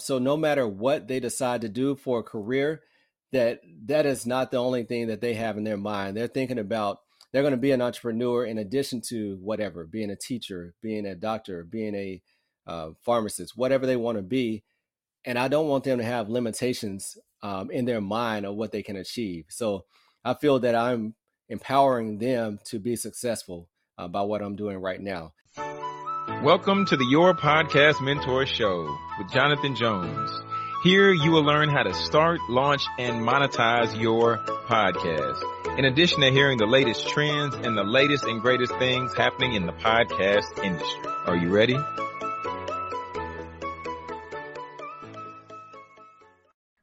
So no matter what they decide to do for a career, that that is not the only thing that they have in their mind. They're thinking about they're going to be an entrepreneur in addition to whatever, being a teacher, being a doctor, being a uh, pharmacist, whatever they want to be. And I don't want them to have limitations um, in their mind of what they can achieve. So I feel that I'm empowering them to be successful uh, by what I'm doing right now. Welcome to the Your Podcast Mentor Show with Jonathan Jones. Here you will learn how to start, launch, and monetize your podcast. In addition to hearing the latest trends and the latest and greatest things happening in the podcast industry. Are you ready?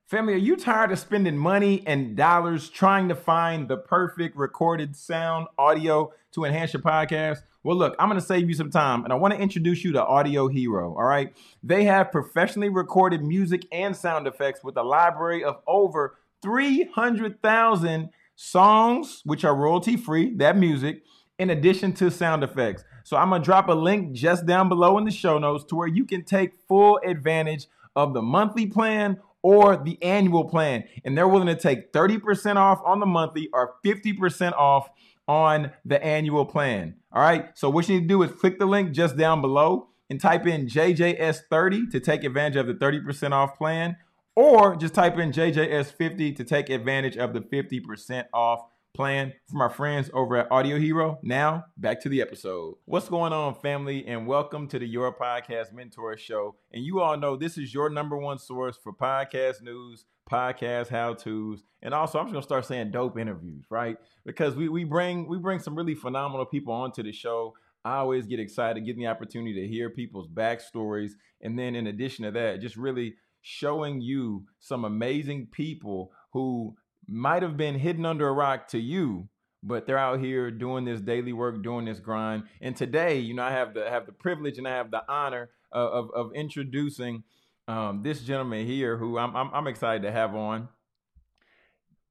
Family, are you tired of spending money and dollars trying to find the perfect recorded sound audio to enhance your podcast? Well, look, I'm going to save you some time and I want to introduce you to Audio Hero. All right. They have professionally recorded music and sound effects with a library of over 300,000 songs, which are royalty free, that music, in addition to sound effects. So I'm going to drop a link just down below in the show notes to where you can take full advantage of the monthly plan or the annual plan. And they're willing to take 30% off on the monthly or 50% off on the annual plan. All right. So what you need to do is click the link just down below and type in JJS30 to take advantage of the 30% off plan, or just type in JJS50 to take advantage of the 50% off plan from our friends over at Audio Hero. Now, back to the episode. What's going on, family? And welcome to the Your Podcast Mentor Show. And you all know this is your number one source for podcast news, podcast how-tos, and also I'm just gonna start saying dope interviews, right? Because we we bring we bring some really phenomenal people onto the show. I always get excited getting the opportunity to hear people's backstories, and then in addition to that, just really showing you some amazing people who might have been hidden under a rock to you, but they're out here doing this daily work, doing this grind. And today, you know, I have the have the privilege and I have the honor of of, of introducing um, this gentleman here, who I'm, I'm, I'm excited to have on.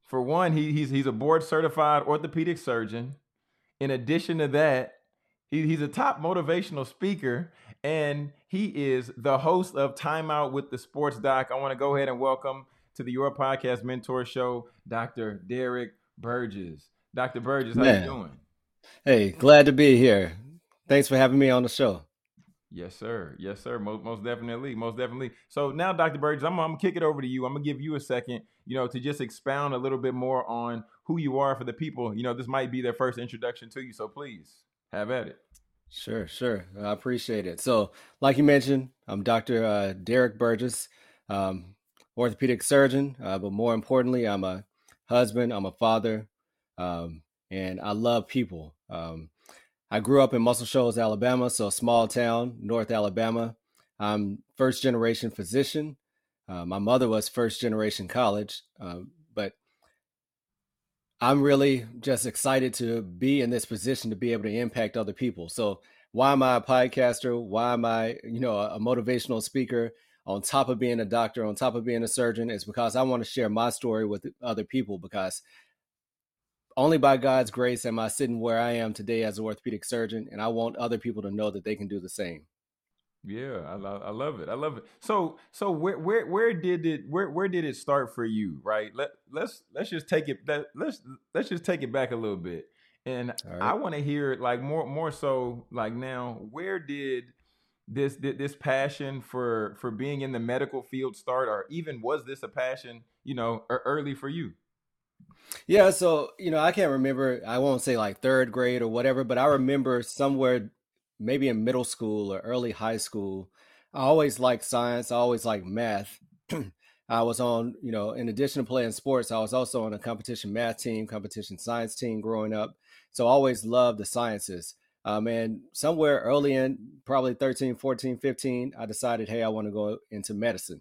For one, he, he's he's a board certified orthopedic surgeon. In addition to that, he, he's a top motivational speaker, and he is the host of Time Out with the Sports Doc. I want to go ahead and welcome to the Your Podcast Mentor Show, Dr. Derrick Burgess. Dr. Burgess, how Man. you doing? Hey, glad to be here. Thanks for having me on the show. Yes, sir. Yes, sir. Most, most definitely. Most definitely. So now, Dr. Burgess, I'm, I'm to kick it over to you. I'm to give you a second, you know, to just expound a little bit more on who you are for the people. You know, this might be their first introduction to you. So please have at it. Sure, sure. I appreciate it. So, like you mentioned, I'm Dr. Uh, Derrick Burgess. Um, orthopedic surgeon, uh, but more importantly, I'm a husband, I'm a father, um, and I love people. Um, I grew up in Muscle Shoals, Alabama, so a small town, North Alabama. I'm first generation physician. Uh, my mother was first generation college, uh, but I'm really just excited to be in this position to be able to impact other people. So why am I a podcaster? Why am I, you know, a, a motivational speaker? On top of being a doctor, on top of being a surgeon, is because I want to share my story with other people because only by God's grace am I sitting where I am today as an orthopedic surgeon, and I want other people to know that they can do the same. Yeah, I, love, I love it. I love it. So, so where, where, where did it, where, where did it start for you? Right. Let, let's, let's just take it. That, let's, let's just take it back a little bit, and right. I want to hear like more, more so like now, where did this this passion for for being in the medical field start or even was this a passion you know early for you? Yeah so you know i can't remember i won't say like third grade or whatever but i remember somewhere maybe in middle school or early high school i always liked science i always liked math. I was on you know in addition to playing sports i was also on a competition math team competition science team growing up. So i always loved the sciences um, and somewhere early in probably 13, 14, 15, I decided, hey, I want to go into medicine.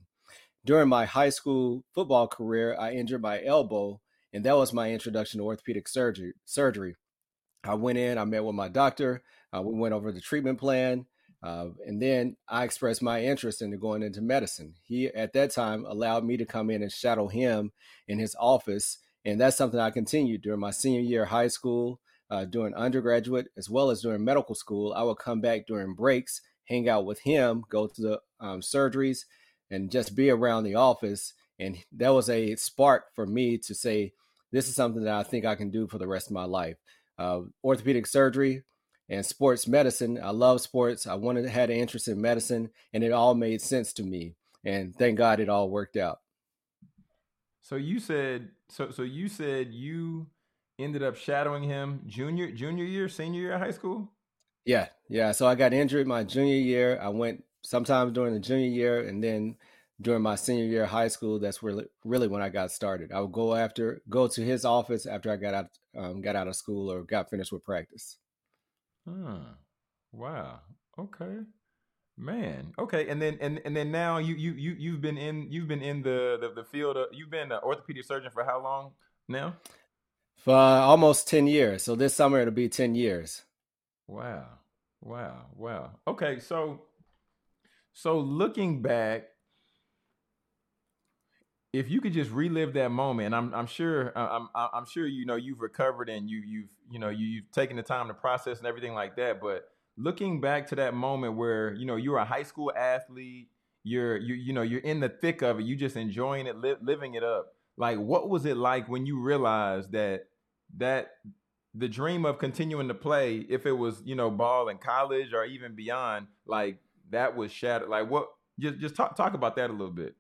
During my high school football career, I injured my elbow, and that was my introduction to orthopedic surgery. Surgery. I went in, I met with my doctor, uh, we went over the treatment plan, uh, and then I expressed my interest into going into medicine. He, at that time, allowed me to come in and shadow him in his office, and that's something I continued during my senior year of high school uh, during undergraduate as well as during medical school. I would come back during breaks, hang out with him, go to the um, surgeries, and just be around the office. And that was a spark for me to say, this is something that I think I can do for the rest of my life. Uh, orthopedic surgery and sports medicine. I love sports. I wanted to had an interest in medicine, and it all made sense to me. And thank God it all worked out. So you said so. So you said you ended up shadowing him junior junior year, senior year of high school. Yeah, yeah. So I got injured my junior year. I went sometimes during the junior year, and then during my senior year of high school, that's really really when I got started. I would go after go to his office after I got out um, got out of school or got finished with practice. Hmm. Wow. Okay. Man. Okay. And then and and then now you you you you've been in you've been in the the, the field of, you've been an orthopedic surgeon for how long now? For uh, almost 10 years. So this summer it'll be 10 years. Wow. Wow. Wow. Okay, so so looking back if you could just relive that moment, I'm I'm sure I'm I'm sure you know you've recovered and you you've you know you, you've taken the time to process and everything like that. But looking back to that moment where you know you're a high school athlete, you're you you know you're in the thick of it, you just enjoying it, li- living it up. Like, what was it like when you realized that that the dream of continuing to play, if it was you know ball in college or even beyond, like that was shattered. Like, what? Just just talk talk about that a little bit.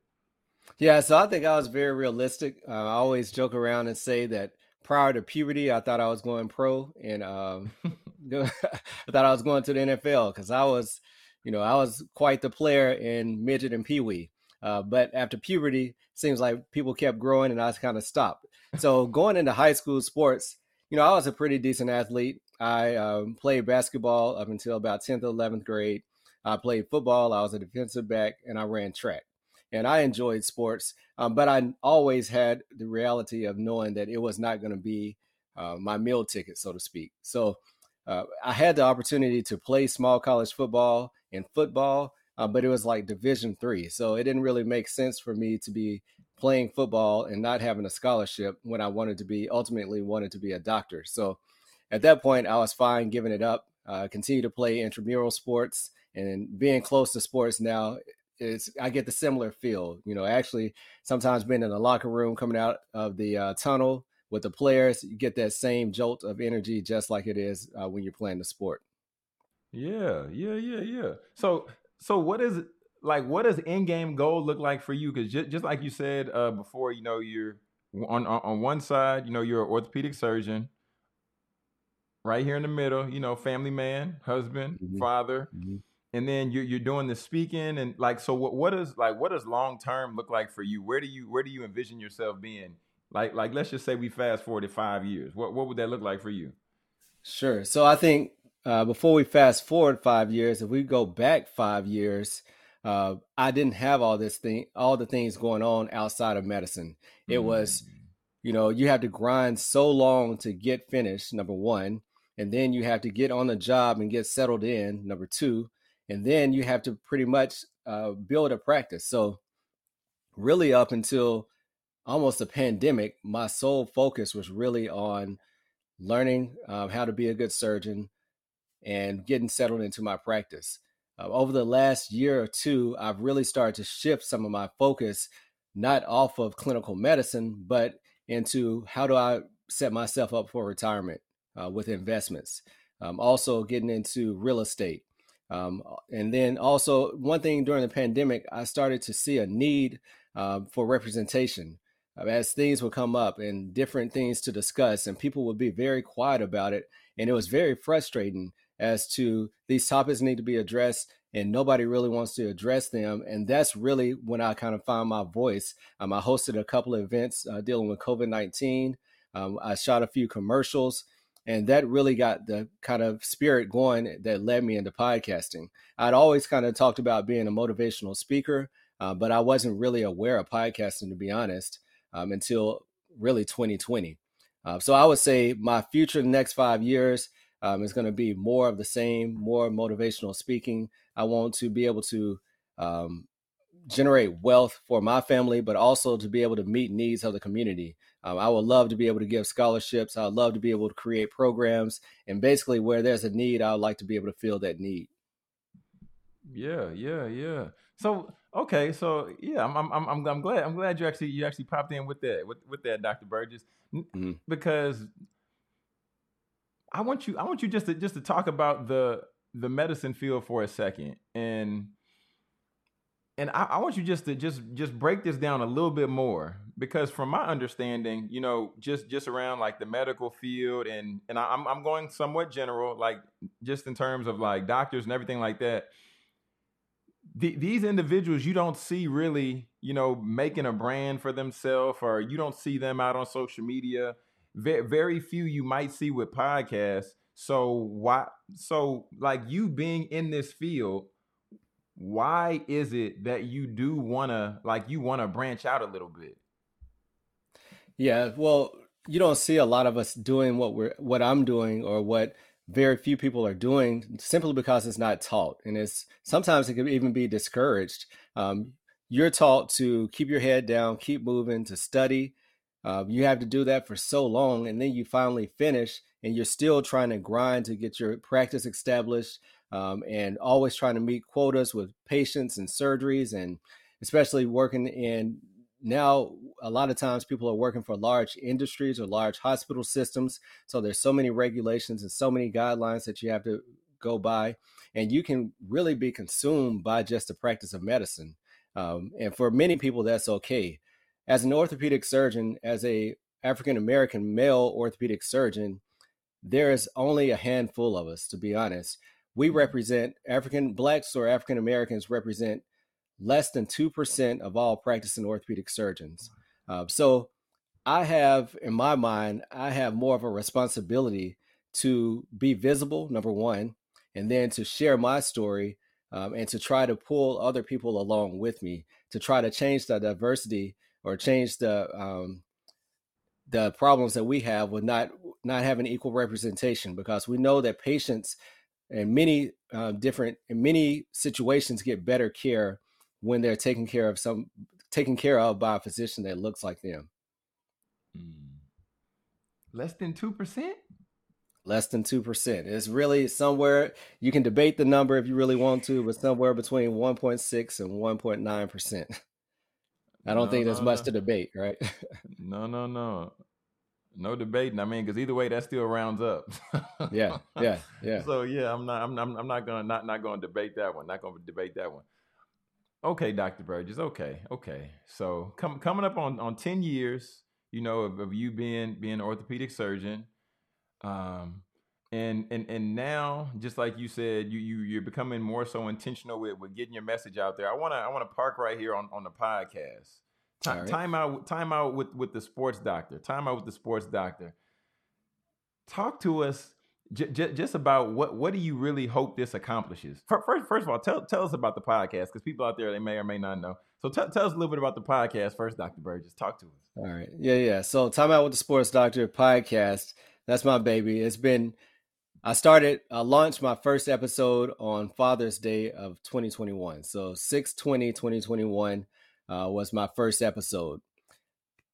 Yeah, so I think I was very realistic. Uh, I always joke around and say that prior to puberty, I thought I was going pro, and um, I thought I was going to the NFL because I was, you know, I was quite the player in midget and pee wee. Uh, but after puberty, seems like people kept growing, and I kind of stopped. So going into high school sports, you know, I was a pretty decent athlete. I um, played basketball up until about 10th or 11th grade. I played football. I was a defensive back, and I ran track and I enjoyed sports, um, but I always had the reality of knowing that it was not going to be uh, my meal ticket, so to speak. So uh, I had the opportunity to play small college football and football, uh, but it was like Division three, so it didn't really make sense for me to be playing football and not having a scholarship when I wanted to be ultimately wanted to be a doctor. So at that point, I was fine giving it up. Uh, continue to play intramural sports and being close to sports now it's I get the similar feel. You know, actually, sometimes being in the locker room, coming out of the uh, tunnel with the players, you get that same jolt of energy, just like it is uh, when you're playing the sport. Yeah, yeah, yeah, yeah. So, so what is like? What does end game goal look like for you? Because just, just like you said uh, before, you know, you're on, on on one side, you know, you're an orthopedic surgeon. Right here in the middle, you know, family man, husband, mm-hmm. father. Mm-hmm and then you're you're doing the speaking and like so what what is like what does long term look like for you? Where do you where do you envision yourself being? Like like let's just say we fast forward to five years. What what would that look like for you? Sure. So I think uh, before we fast forward five years, if we go back five years, uh, I didn't have all this thing, all the things going on outside of medicine. It mm-hmm. was, you know, you have to grind so long to get finished. Number one, and then you have to get on the job and get settled in. Number two, and then you have to pretty much uh, build a practice. So, really, up until almost the pandemic, my sole focus was really on learning um, how to be a good surgeon and getting settled into my practice. Uh, over the last year or two, I've really started to shift some of my focus not off of clinical medicine, but into how do I set myself up for retirement uh, with investments. Um, also, getting into real estate um, and then also, one thing during the pandemic, I started to see a need uh, for representation uh, as things would come up and different things to discuss, and people would be very quiet about it. And it was very frustrating as to these topics need to be addressed and nobody really wants to address them. And that's really when I kind of found my voice. Um, I hosted a couple of events uh, dealing with COVID 19. Um, I shot a few commercials and that really got the kind of spirit going that led me into podcasting. I'd always kind of talked about being a motivational speaker, uh, but I wasn't really aware of podcasting, to be honest, um, until really 2020. Uh, so I would say my future next five years um, is going to be more of the same, more motivational speaking. I want to be able to um, generate wealth for my family, but also to be able to meet needs of the community. Um, I would love to be able to give scholarships. I would love to be able to create programs, and basically, where there's a need, I would like to be able to fill that need. Yeah, yeah, yeah. So Okay, so yeah, I'm I'm I'm I'm glad I'm glad you actually you actually popped in with that with with that, Dr. Burgess, mm-hmm. because I want you I want you just to just to talk about the the medicine field for a second. And and I, I, want you just to just just break this down a little bit more because from my understanding you know just just around like the medical field and and I, I'm, I'm going somewhat general like just in terms of like doctors and everything like that. The, these individuals you don't see really you know making a brand for themselves or you don't see them out on social media very, few you might see with podcasts. So why so like you being in this field why is it that you do want to like you want to branch out a little bit? Yeah well you don't see a lot of us doing what we're what i'm doing or what very few people are doing simply because it's not taught. And it's sometimes it can even be discouraged. Um, you're taught to keep your head down keep moving to study uh, you have to do that for so long and then you finally finish and you're still trying to grind to get your practice established um, and always trying to meet quotas with patients and surgeries and especially working in now a lot of times people are working for large industries or large hospital systems so there's so many regulations and so many guidelines that you have to go by and you can really be consumed by just the practice of medicine um, and for many people that's okay as an orthopedic surgeon as a african american male orthopedic surgeon there is only a handful of us to be honest. We represent African blacks or African Americans represent less than 2% of all practicing orthopedic surgeons. Uh, so I have, in my mind, I have more of a responsibility to be visible, number one, and then to share my story um, and to try to pull other people along with me to try to change the diversity or change the um, the problems that we have with not not having equal representation because we know that patients and many uh, different in many situations get better care when they're taken care of some taken care of by a physician that looks like them. Mm. Less than two percent. Less than two percent. It's really somewhere you can debate the number if you really want to, but somewhere between one point six and one point nine percent. I don't no, think there's no, much no. to debate, right? no, no, no. No debating. I mean, because either way, that still rounds up. yeah, yeah, yeah. So yeah, I'm not. I'm. I'm, I'm not gonna. Not. Not gonna debate that one. Not gonna debate that one. Okay, Doctor Burgess. Okay, okay. So com- coming up on on ten years, you know, of, of you being being an orthopedic surgeon, um, and and and now, just like you said, you you you're becoming more so intentional with with getting your message out there. I wanna I wanna park right here on on the podcast right. Time out. Time out with with the sports doctor. Time out with the sports doctor. Talk to us j- j- just about what what do you really hope this accomplishes? First, first of all, tell tell us about the podcast because people out there they may or may not know. So t- tell us a little bit about the podcast first, Doctor Burgess. Talk to us. All right. Yeah, yeah. So time out with the sports doctor podcast. That's my baby. It's been. I started, I launched my first episode on Father's Day of 2021. So 6 20, 2021 uh, was my first episode.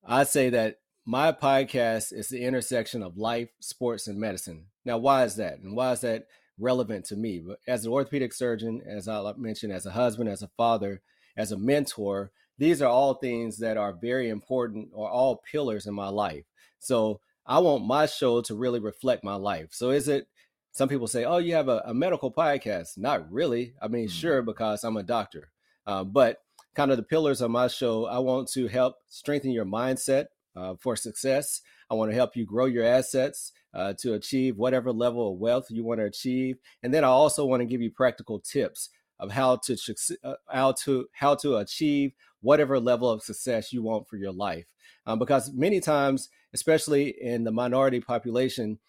I say that my podcast is the intersection of life, sports, and medicine. Now, why is that? And why is that relevant to me? But as an orthopedic surgeon, as I mentioned, as a husband, as a father, as a mentor, these are all things that are very important or all pillars in my life. So I want my show to really reflect my life. So is it some people say, oh, you have a, a medical podcast? Not really. I mean, mm-hmm. sure, because I'm a doctor. Uh, but kind of the pillars of my show. I want to help strengthen your mindset uh, for success. I want to help you grow your assets uh, to achieve whatever level of wealth you want to achieve, and then I also want to give you practical tips of how to uh, how to how to achieve whatever level of success you want for your life. Um, because many times, especially in the minority population,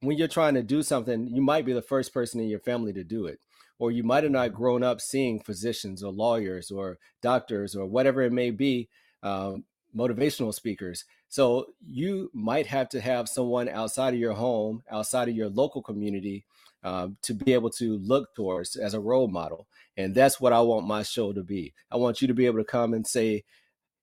when you're trying to do something, you might be the first person in your family to do it or you might have not grown up seeing physicians or lawyers or doctors or whatever it may be, um, motivational speakers. So you might have to have someone outside of your home, outside of your local community, um, to be able to look towards as a role model. And that's what I want my show to be. I want you to be able to come and say,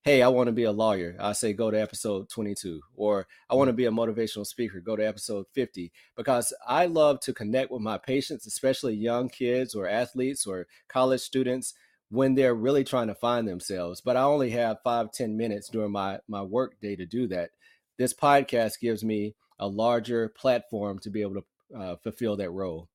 hey, I want to be a lawyer, I say go to episode 22. Or I want to be a motivational speaker, go to episode 50. Because I love to connect with my patients, especially young kids or athletes or college students, when they're really trying to find themselves. But I only have five, ten minutes during my, my work day to do that. This podcast gives me a larger platform to be able to uh, fulfill that role.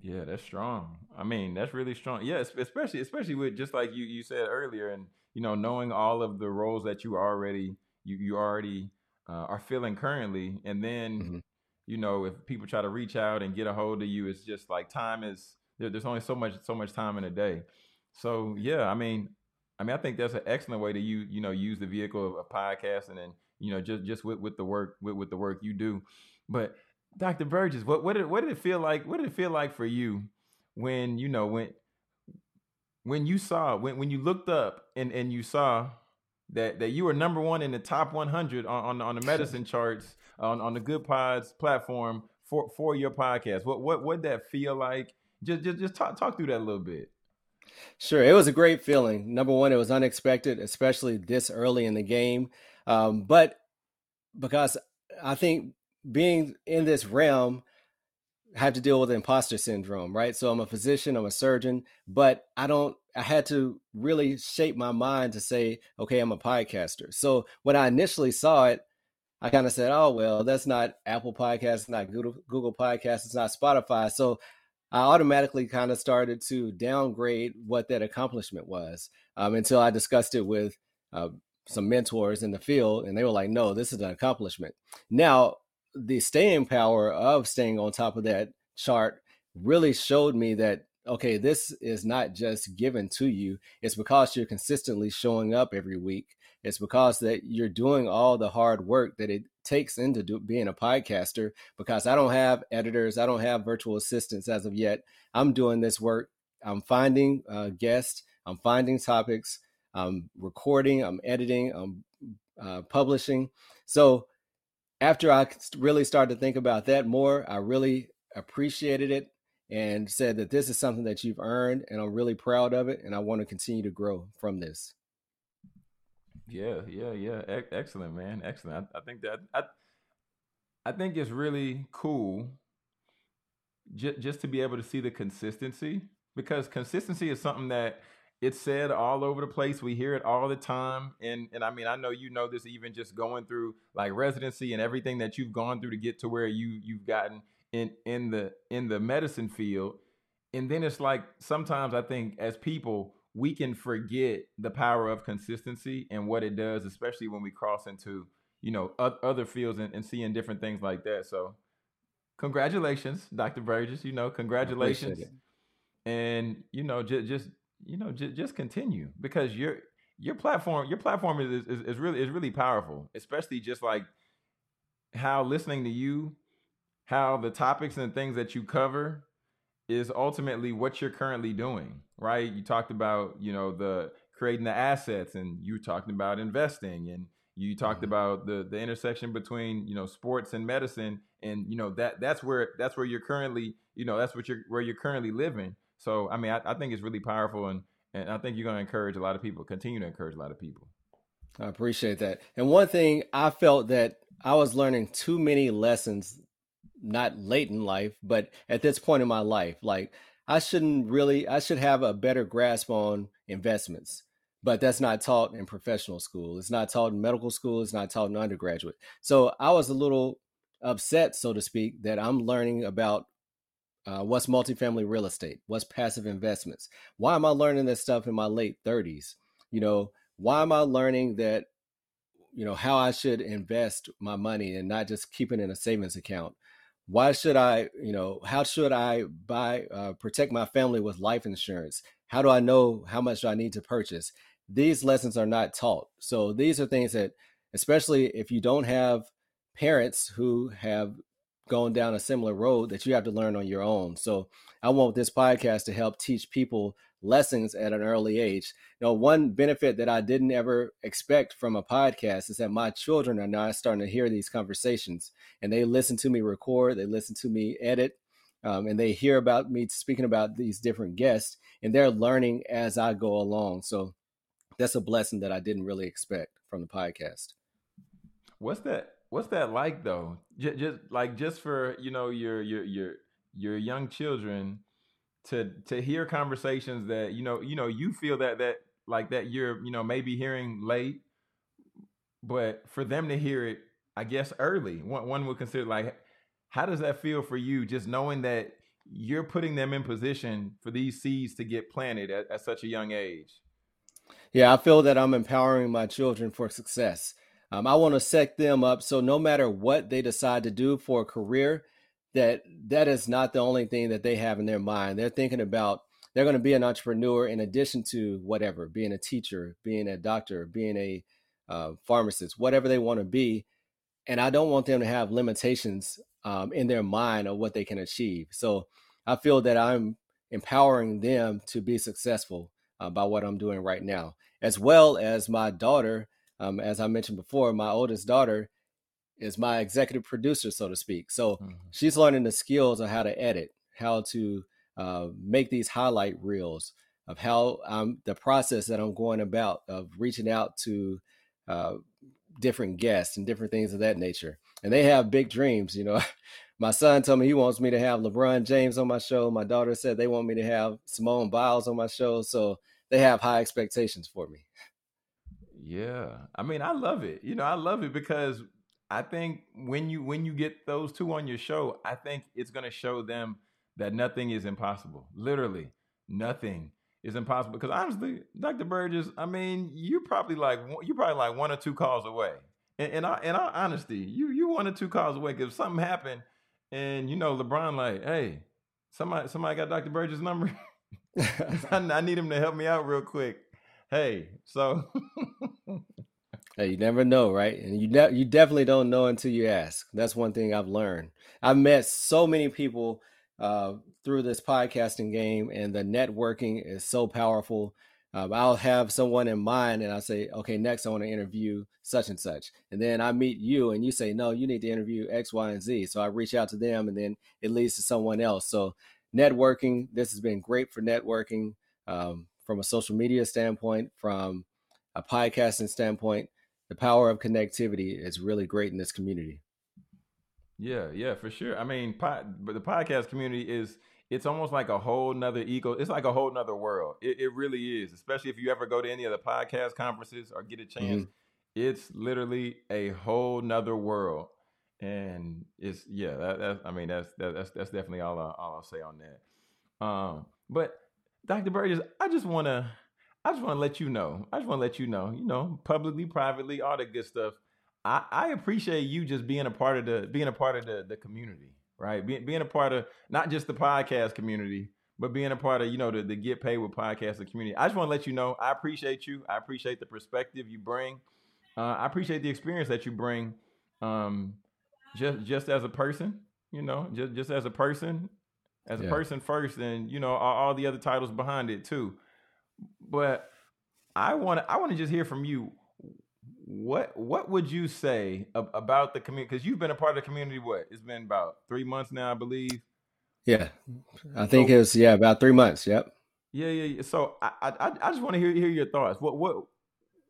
Yeah, that's strong. I mean, that's really strong. Yes, yeah, especially especially with just like you you said earlier, and you know, knowing all of the roles that you already you you already uh, are filling currently, and then mm-hmm. you know, if people try to reach out and get a hold of you, it's just like time is there, there's only so much so much time in a day. So yeah, I mean, I mean, I think that's an excellent way to you you know use the vehicle of, of podcasting and you know just just with with the work with with the work you do, but Dr. Burgess, what what did what did it feel like? What did it feel like for you when you know when when you saw when when you looked up and and you saw that that you were number one in the top 100 on on, on the medicine charts on on the Goodpods platform for for your podcast? What what what that feel like? Just just just talk talk through that a little bit. Sure, it was a great feeling. Number one, it was unexpected, especially this early in the game. Um, but because I think being in this realm have to deal with imposter syndrome, right? So I'm a physician, I'm a surgeon, but I don't I had to really shape my mind to say, okay, I'm a podcaster. So when I initially saw it, I kind of said, oh well, that's not Apple Podcasts, it's not Google Google Podcasts, it's not Spotify. So I automatically kind of started to downgrade what that accomplishment was um, until I discussed it with uh, some mentors in the field, and they were like, "No, this is an accomplishment." Now, the staying power of staying on top of that chart really showed me that okay this is not just given to you it's because you're consistently showing up every week it's because that you're doing all the hard work that it takes into do, being a podcaster because i don't have editors i don't have virtual assistants as of yet i'm doing this work i'm finding uh, guests i'm finding topics i'm recording i'm editing i'm uh, publishing. So after I really started to think about that more, I really appreciated it and said that this is something that you've earned and I'm really proud of it and I want to continue to grow from this. Yeah, yeah, yeah. E- excellent, man. Excellent. I, I, think that I I think it's really cool j- just to be able to see the consistency because consistency is something that it's said all over the place. We hear it all the time. And and I mean, I know you know this even just going through like residency and everything that you've gone through to get to where you you've gotten in in the in the medicine field. And then it's like sometimes I think as people we can forget the power of consistency and what it does, especially when we cross into you know other fields and, and seeing different things like that. So, congratulations, Dr. Burgess. You know, congratulations, and you know, just just you know, j- just continue because your your platform your platform is, is is really is really powerful, especially just like how listening to you, how the topics and things that you cover is ultimately what you're currently doing, right? You talked about, you know, the creating the assets and you talking about investing and you talked mm-hmm. about the the intersection between, you know, sports and medicine and you know that that's where that's where you're currently, you know, that's what you're where you're currently living. So I mean, I, I think it's really powerful, and and I think you're going to encourage a lot of people, continue to encourage a lot of people. I appreciate that. And one thing I felt that I was learning too many lessons, not late in life, but at this point in my life, like I shouldn't really, I should have a better grasp on investments. But that's not taught in professional school. It's not taught in medical school. It's not taught in undergraduate. So I was a little upset, so to speak, that I'm learning about uh, what's multifamily real estate? What's passive investments? Why am I learning this stuff in my late 30s? You know, why am I learning that, you know, how I should invest my money and not just keep it in a savings account? Why should I, you know, how should I buy, uh, protect my family with life insurance? How do I know how much do I need to purchase? These lessons are not taught. So these are things that, especially if you don't have parents who have going down a similar road that you have to learn on your own. So I want this podcast to help teach people lessons at an early age. You know, one benefit that I didn't ever expect from a podcast is that my children are now starting to hear these conversations and they listen to me record, they listen to me edit, um, and they hear about me speaking about these different guests and they're learning as I go along. So that's a blessing that I didn't really expect from the podcast. What's that? What's that like though? Just, just like just for you know your your your your young children to to hear conversations that you know you know you feel that that like that you're you know maybe hearing late, but for them to hear it, I guess early. One one would consider like, how does that feel for you? Just knowing that you're putting them in position for these seeds to get planted at, at such a young age. Yeah, I feel that I'm empowering my children for success. Um, I want to set them up so no matter what they decide to do for a career, that that is not the only thing that they have in their mind. They're thinking about they're going to be an entrepreneur in addition to whatever, being a teacher, being a doctor, being a uh, pharmacist, whatever they want to be. And I don't want them to have limitations um, in their mind of what they can achieve. So I feel that I'm empowering them to be successful uh, by what I'm doing right now, as well as my daughter. Um, as I mentioned before, my oldest daughter is my executive producer, so to speak. So mm-hmm. she's learning the skills of how to edit, how to uh, make these highlight reels, of how um, the process that I'm going about of reaching out to uh, different guests and different things of that nature. And they have big dreams. You know, my son told me he wants me to have LeBron James on my show. My daughter said they want me to have Simone Biles on my show. So they have high expectations for me. Yeah. I mean, I love it. You know, I love it because I think when you when you get those two on your show, I think it's going to show them that nothing is impossible. Literally, nothing is impossible. Because honestly, Dr. Burgess, I mean, you're probably like you're probably like one or two calls away. And in, our, honesty, you you one or two calls away. Because something happened, and you know LeBron, like, hey, somebody somebody got Dr. Burgess' number. I need him to help me out real quick. Hey, so Hey, you never know, right? And you ne- you definitely don't know until you ask. That's one thing I've learned. I've met so many people uh, through this podcasting game, and the networking is so powerful. Um, I'll have someone in mind, and I say, okay, next I want to interview such and such, and then I meet you, and you say, no, you need to interview X, Y, and Z. So I reach out to them, and then it leads to someone else. So networking, this has been great for networking um, from a social media standpoint, from a podcasting standpoint the power of connectivity is really great in this community. Yeah, yeah, for sure. I mean, but the podcast community is it's almost like a whole nother ego. It's like a whole nother world. It, it, really is. Especially if you ever go to any of the podcast conferences or get a chance, mm-hmm. it's literally a whole nother world. And it's yeah, that, that's I mean that's that, that's that's definitely all I, all I'll say on that. Um, but Dr. Burgess, I just want to I just want to let you know. I just want to let you know, you know, publicly, privately, all the good stuff. I, I appreciate you just being a part of the being a part of the the community, right? Being being a part of not just the podcast community, but being a part of you know the, the get paid with podcasting community. I just want to let you know I appreciate you. I appreciate the perspective you bring. Uh, I appreciate the experience that you bring. Um, just just as a person, you know, just just as a person, as a yeah. person first, and you know all, all the other titles behind it too. But I want to I want to just hear from you. What what would you say about the community? Because you've been a part of the community. What it's been about three months now, I believe. Yeah, I think so, it was yeah about three months. Yep. Yeah, yeah. yeah. So I I, I just want to hear hear your thoughts. What what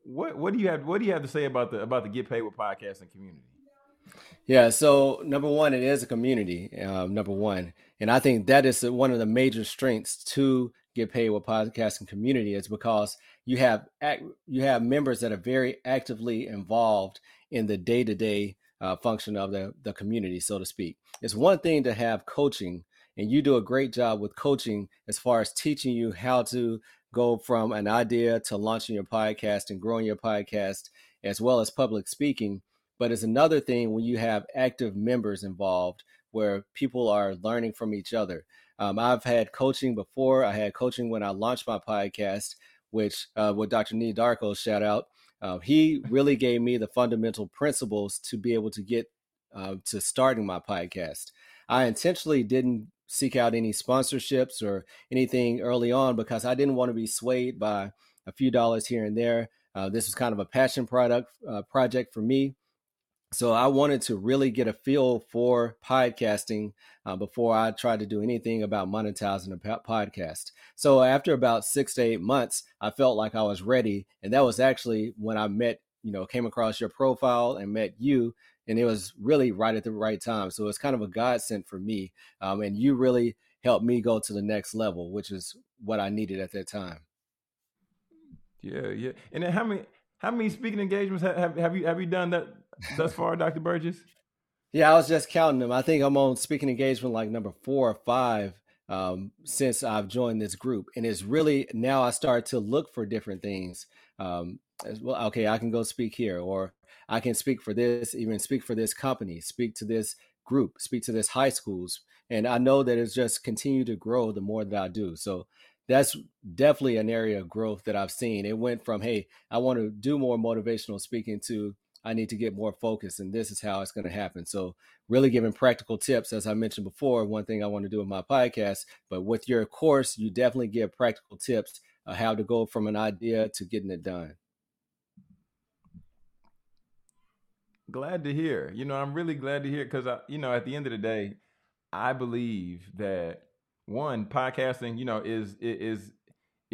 what what do you have what do you have to say about the about the get paid with podcasting community? Yeah, so number one, it is a community. Um, number one, and I think that is one of the major strengths to get paid with podcasting community is because you have you have members that are very actively involved in the day to day function of the the community, so to speak. It's one thing to have coaching, and you do a great job with coaching as far as teaching you how to go from an idea to launching your podcast and growing your podcast, as well as public speaking. But it's another thing when you have active members involved where people are learning from each other. Um, I've had coaching before. I had coaching when I launched my podcast, which uh, with Dr. Nii Darko, shout out. Uh, he really gave me the fundamental principles to be able to get uh, to starting my podcast. I intentionally didn't seek out any sponsorships or anything early on because I didn't want to be swayed by a few dollars here and there. Uh, this was kind of a passion product uh, project for me. So I wanted to really get a feel for podcasting uh, before I tried to do anything about monetizing a podcast. So after about six to eight months, I felt like I was ready, and that was actually when I met, you know, came across your profile and met you, and it was really right at the right time. So it's kind of a godsend for me, um, and you really helped me go to the next level, which is what I needed at that time. Yeah, yeah. And then how many how many speaking engagements have, have, have you have you done that thus far, Dr. Burgess? Yeah, I was just counting them. I think I'm on speaking engagement like number four or five um, since I've joined this group, and it's really now I start to look for different things. Um, well, okay, I can go speak here, or I can speak for this, even speak for this company, speak to this group, speak to this high schools, and I know that it's just continue to grow the more that I do. So that's definitely an area of growth that I've seen. It went from, hey, I want to do more motivational speaking to I need to get more focused and this is how it's going to happen. So really giving practical tips, as I mentioned before, one thing I want to do with my podcast, but with your course, you definitely give practical tips of how to go from an idea to getting it done. Glad to hear. You know, I'm really glad to hear because I, you know, at the end of the day, I believe that one podcasting, you know, is is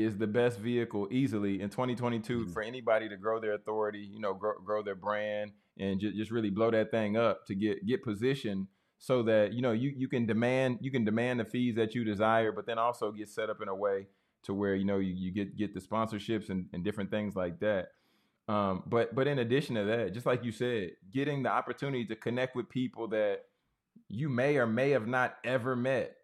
is the best vehicle easily in 2022 mm-hmm. for anybody to grow their authority, you know, grow, grow their brand and just, just really blow that thing up to get get positioned so that you know you you can demand you can demand the fees that you desire, but then also get set up in a way to where you know you, you get get the sponsorships and, and different things like that. Um, but but in addition to that, just like you said, getting the opportunity to connect with people that you may or may have not ever met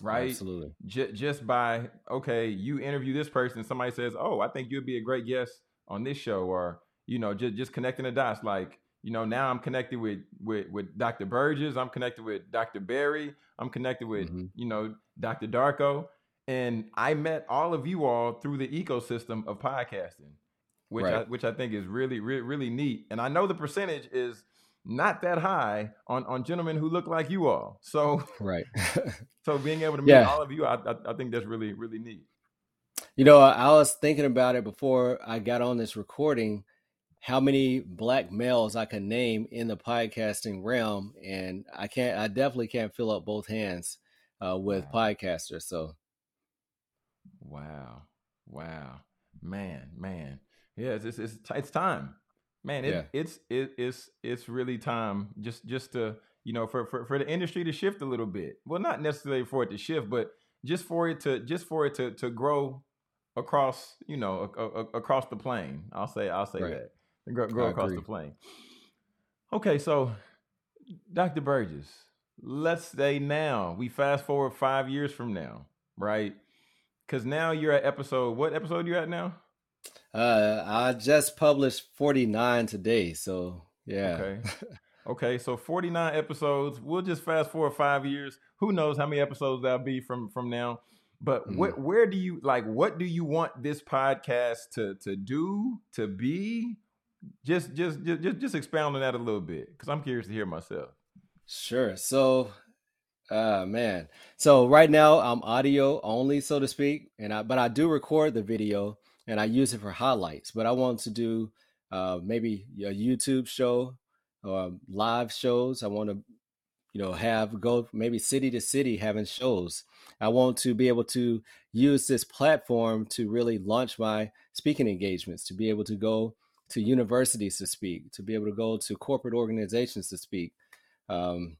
right? Absolutely. J- just by okay, you interview this person, somebody says, "Oh, I think you'd be a great guest on this show," or you know, just just connecting the dots. Like you know, now I'm connected with with with Dr. Burgess, I'm connected with Dr. Barry, I'm connected with mm-hmm. you know Dr. Darko, and I met all of you all through the ecosystem of podcasting, which right. I, which I think is really really really neat. And I know the percentage is not that high on on gentlemen who look like you all. So right. so being able to meet yeah. all of you, I, I, I think that's really really neat. You know, I was thinking about it before I got on this recording. How many black males I can name in the podcasting realm, and I can't. I definitely can't fill up both hands uh, with wow. podcasters. So, wow, wow, man, man, yeah, it's it's, it's, it's time man it, yeah. it's it, it's it's really time just just to you know for, for for the industry to shift a little bit. Well not necessarily for it to shift but just for it to just for it to to grow across you know a, a, across the plane i'll say i'll say right. that. Grow, grow across the plane okay so dr burgess let's say now we fast forward five years from now right? Because now you're at episode what episode you at now uh, I just published 49 today, so yeah. Okay. Okay, so 49 episodes. We'll just fast forward five years. Who knows how many episodes that'll be from from now? But mm-hmm. wh- where do you like? What do you want this podcast to to do to be? Just just just just expound on that a little bit because I'm curious to hear myself. Sure. So, uh, man. So right now I'm audio only, so to speak, and I but I do record the video and I use it for highlights. But I want to do uh, maybe a YouTube show or live shows. I want to, you know, have go maybe city to city having shows. I want to be able to use this platform to really launch my speaking engagements, to be able to go to universities to speak, to be able to go to corporate organizations to speak. Um,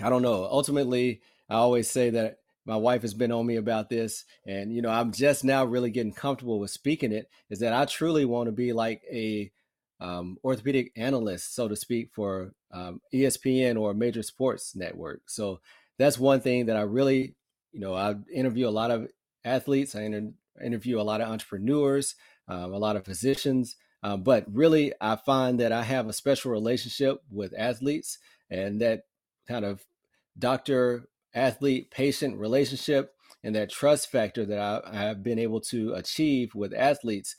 I don't know. Ultimately, I always say that my wife has been on me about this and you know i'm just now really getting comfortable with speaking it is that i truly want to be like a um, orthopedic analyst so to speak for um, espn or major sports network. So that's one thing that i really you know i interview a lot of athletes i inter- interview a lot of entrepreneurs um, a lot of physicians um, but really i find that i have a special relationship with athletes and that kind of doctor athlete patient relationship and that trust factor that I, I have been able to achieve with athletes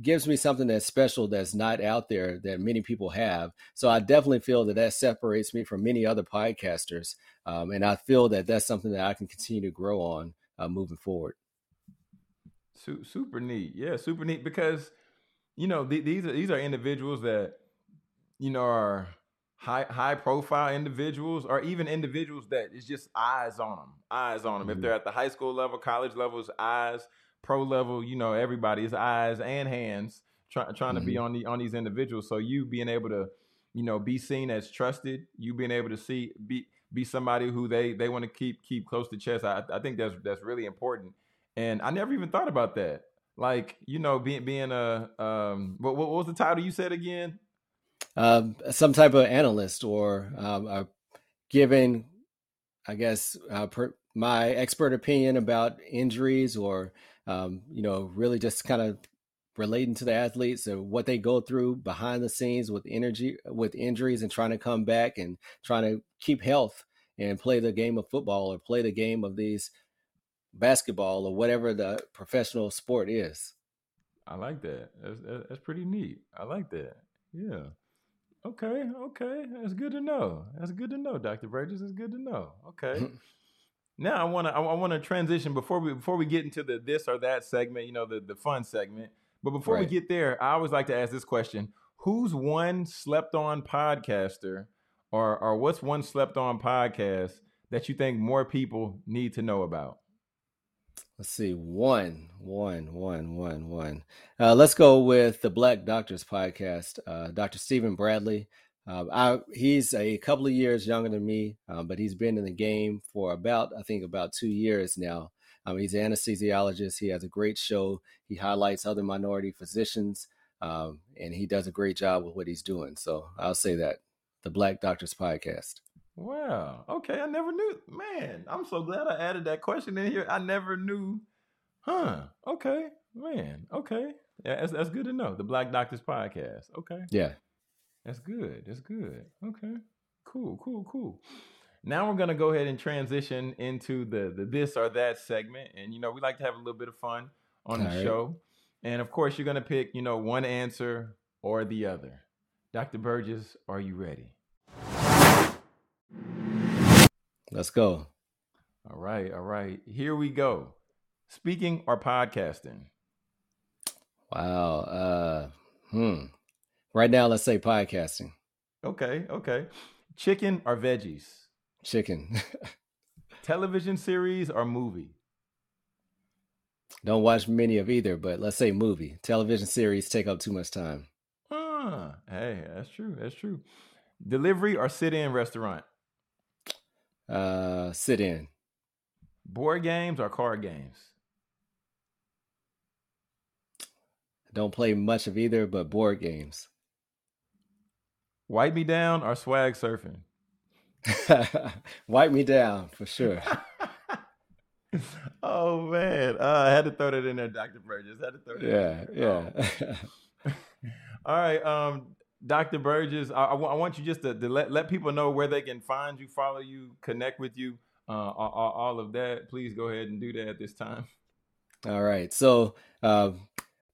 gives me something that's special that's not out there that many people have. So I definitely feel that that separates me from many other podcasters, um, and I feel that that's something that I can continue to grow on uh, moving forward. Super neat, yeah, super neat because you know th- these are these are individuals that you know are high high profile individuals or even individuals that it's just eyes on them eyes on them mm-hmm. if they're at the high school level college levels eyes pro level you know everybody's eyes and hands try, trying mm-hmm. to be mm-hmm. on the on these individuals so you being able to you know be seen as trusted you being able to see be be somebody who they they want to keep keep close to chest. I, I think that's that's really important. And I never even thought about that. Like you know, being being a um, what, what was the title you said again? Um, some type of analyst or um, giving, I guess, uh, per, my expert opinion about injuries or um, you know, really just kind of relating to the athletes and what they go through behind the scenes with energy with injuries and trying to come back and trying to keep health and play the game of football or play the game of these basketball or whatever the professional sport is. I like that. That's, that's pretty neat. I like that. Yeah. Okay. Okay. That's good to know. That's good to know, Dr. Burgess. It's good to know. Okay. now I want to I want to transition before we before we get into the this or that segment. You know, the the fun segment. But before right. we get there, I always like to ask this question: Who's one slept on podcaster, or or what's one slept on podcast that you think more people need to know about? Let's see, one, one, one, one, one. Uh, let's go with the Black Doctors podcast. Uh, Dr. Stephen Bradley. Uh, I, he's a couple of years younger than me, um, but he's been in the game for about, I think, about two years now. Um, he's an anesthesiologist. He has a great show. He highlights other minority physicians, um, and he does a great job with what he's doing. So I'll say that the Black Doctors Podcast. Wow. Okay, I never knew. Man, I'm so glad I added that question in here. I never knew. Huh. Okay. Man. Okay. Yeah, that's, that's good to know. The Black Doctors Podcast. Okay. Yeah. That's good. That's good. Okay. Cool. Cool. Cool. Now we're gonna go ahead and transition into the the this or that segment, and you know we like to have a little bit of fun on All the right. show, and of course you're gonna pick you know one answer or the other. Dr. Burgess, are you ready? Let's go. All right, all right. Here we go. Speaking or podcasting? Wow. Uh hmm. Right now, let's say podcasting. Okay, okay. Chicken or veggies? Chicken. Television series or movie? Don't watch many of either, but let's say movie. Television series take up too much time. Ah, hey, that's true. That's true. Delivery or sit in restaurant? Uh, sit in. Board games or card games? Don't play much of either, but board games. Wipe me down or swag surfing? Wipe me down for sure. oh man, uh, I had to throw that in there, Doctor Burgess. Had to throw that. Yeah, yeah. All right, um, Dr. Burgess, I, I, w- I want you just to, to, let, let people know where they can find you, follow you, connect with you, uh, all, all, of that. Please go ahead and do that at this time. All right. So, uh,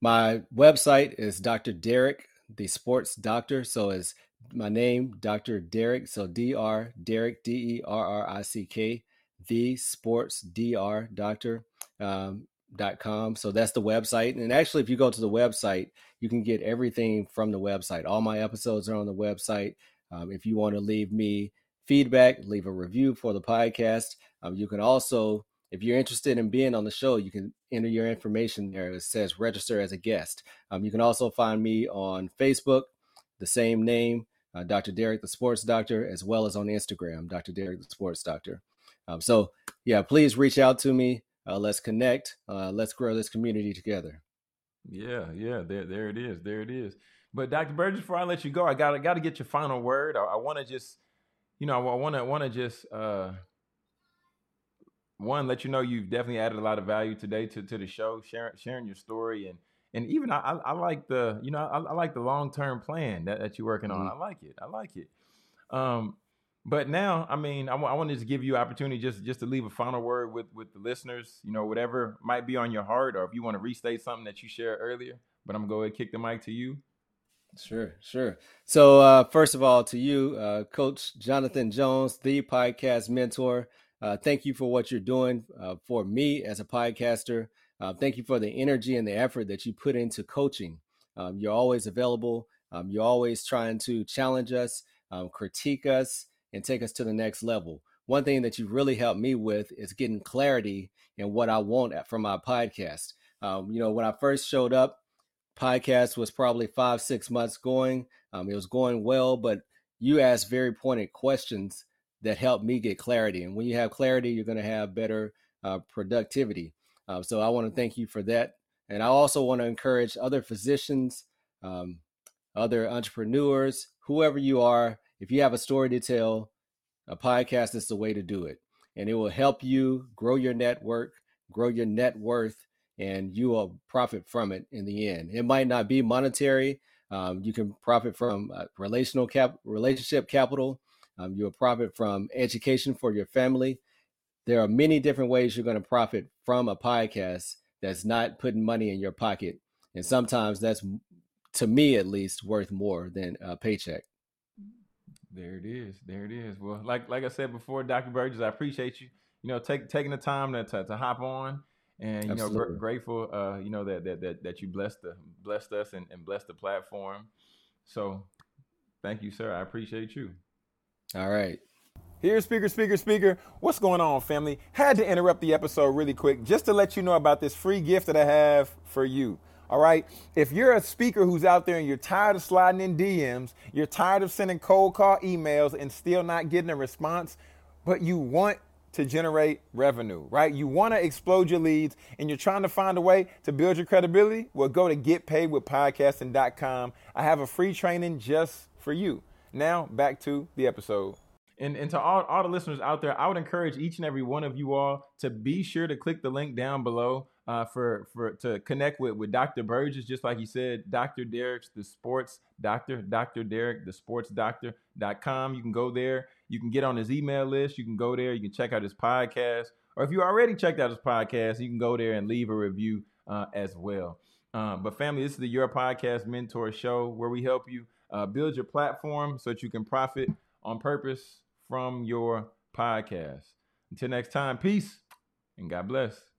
my website is Dr. Derrick, the sports doctor. So, it's my name, Dr. Derrick. So, D R Derrick, D E R R I C K, the sports DR doctor. Um, dot com. So that's the website. And actually, if you go to the website, you can get everything from the website. All my episodes are on the website. Um, if you want to leave me feedback, leave a review for the podcast. Um, you can also, if you're interested in being on the show, you can enter your information there. It says register as a guest. Um, you can also find me on Facebook, the same name, uh, Dr. Derrick the sports doctor, as well as on Instagram, Dr. Derrick the sports doctor. Um, so, yeah, please reach out to me. Uh, let's connect. Uh, let's grow this community together. Yeah, yeah, there, there it is, there it is. But Dr. Burgess, before I let you go, I got, I got to get your final word. I, I want to just, you know, I want to, want to just, uh, one, let you know you've definitely added a lot of value today to, to the show, sharing, sharing your story, and and even I, I, I like the, you know, I, I like the long term plan that, that you're working on. Mm-hmm. I like it. I like it. Um, but now, I mean, I, w- I wanted to give you opportunity just just to leave a final word with with the listeners. You know, whatever might be on your heart, or if you want to restate something that you shared earlier. But I'm gonna go ahead and kick the mic to you. Sure, sure. So, uh, first of all, to you, uh, Coach Jonathan Jones, the podcast mentor. Uh, thank you for what you're doing uh, for me as a podcaster. Uh, thank you for the energy and the effort that you put into coaching. Um, you're always available. Um, you're always trying to challenge us, um, critique us, and take us to the next level. One thing that you really helped me with is getting clarity in what I want from my podcast. Um, you know, when I first showed up, podcast was probably five, six months going. Um, it was going well, but you asked very pointed questions that helped me get clarity. And when you have clarity, you're going to have better uh, productivity. Uh, so I want to thank you for that. And I also want to encourage other physicians, um, other entrepreneurs, whoever you are, if you have a story to tell, a podcast is the way to do it. And it will help you grow your network, grow your net worth, and you will profit from it in the end. It might not be monetary. Um, you can profit from uh, relational cap, relationship capital. Um, you'll profit from education for your family. There are many different ways you're going to profit from a podcast that's not putting money in your pocket. And sometimes that's, to me at least, worth more than a paycheck. There it is. There it is. Well, like like I said before, Dr. Burgess, I appreciate you. You know, take, taking the time to, to, to hop on, and you Absolutely. know, gr- grateful. Uh, you know that that that that you blessed the blessed us and, and blessed the platform. So, thank you, sir. I appreciate you. All right. Here's speaker, speaker, speaker. What's going on, family? Had to interrupt the episode really quick just to let you know about this free gift that I have for you. All right. If you're a speaker who's out there and you're tired of sliding in DMs, you're tired of sending cold call emails and still not getting a response, but you want to generate revenue, right? You want to explode your leads and you're trying to find a way to build your credibility, well, go to getpaidwithpodcasting.com. I have a free training just for you. Now, back to the episode. And, and to all, all the listeners out there, I would encourage each and every one of you all to be sure to click the link down below uh, for for to connect with with Dr. Burgess, just like he said, Dr. Derrick's the sports doctor, Dr. Derrick, the sports doctor.com. You can go there. You can get on his email list. You can go there. You can check out his podcast. Or if you already checked out his podcast, you can go there and leave a review uh, as well. Um, but family, this is the Your Podcast Mentor Show where we help you uh, build your platform so that you can profit on purpose from your podcast. Until next time, peace and God bless.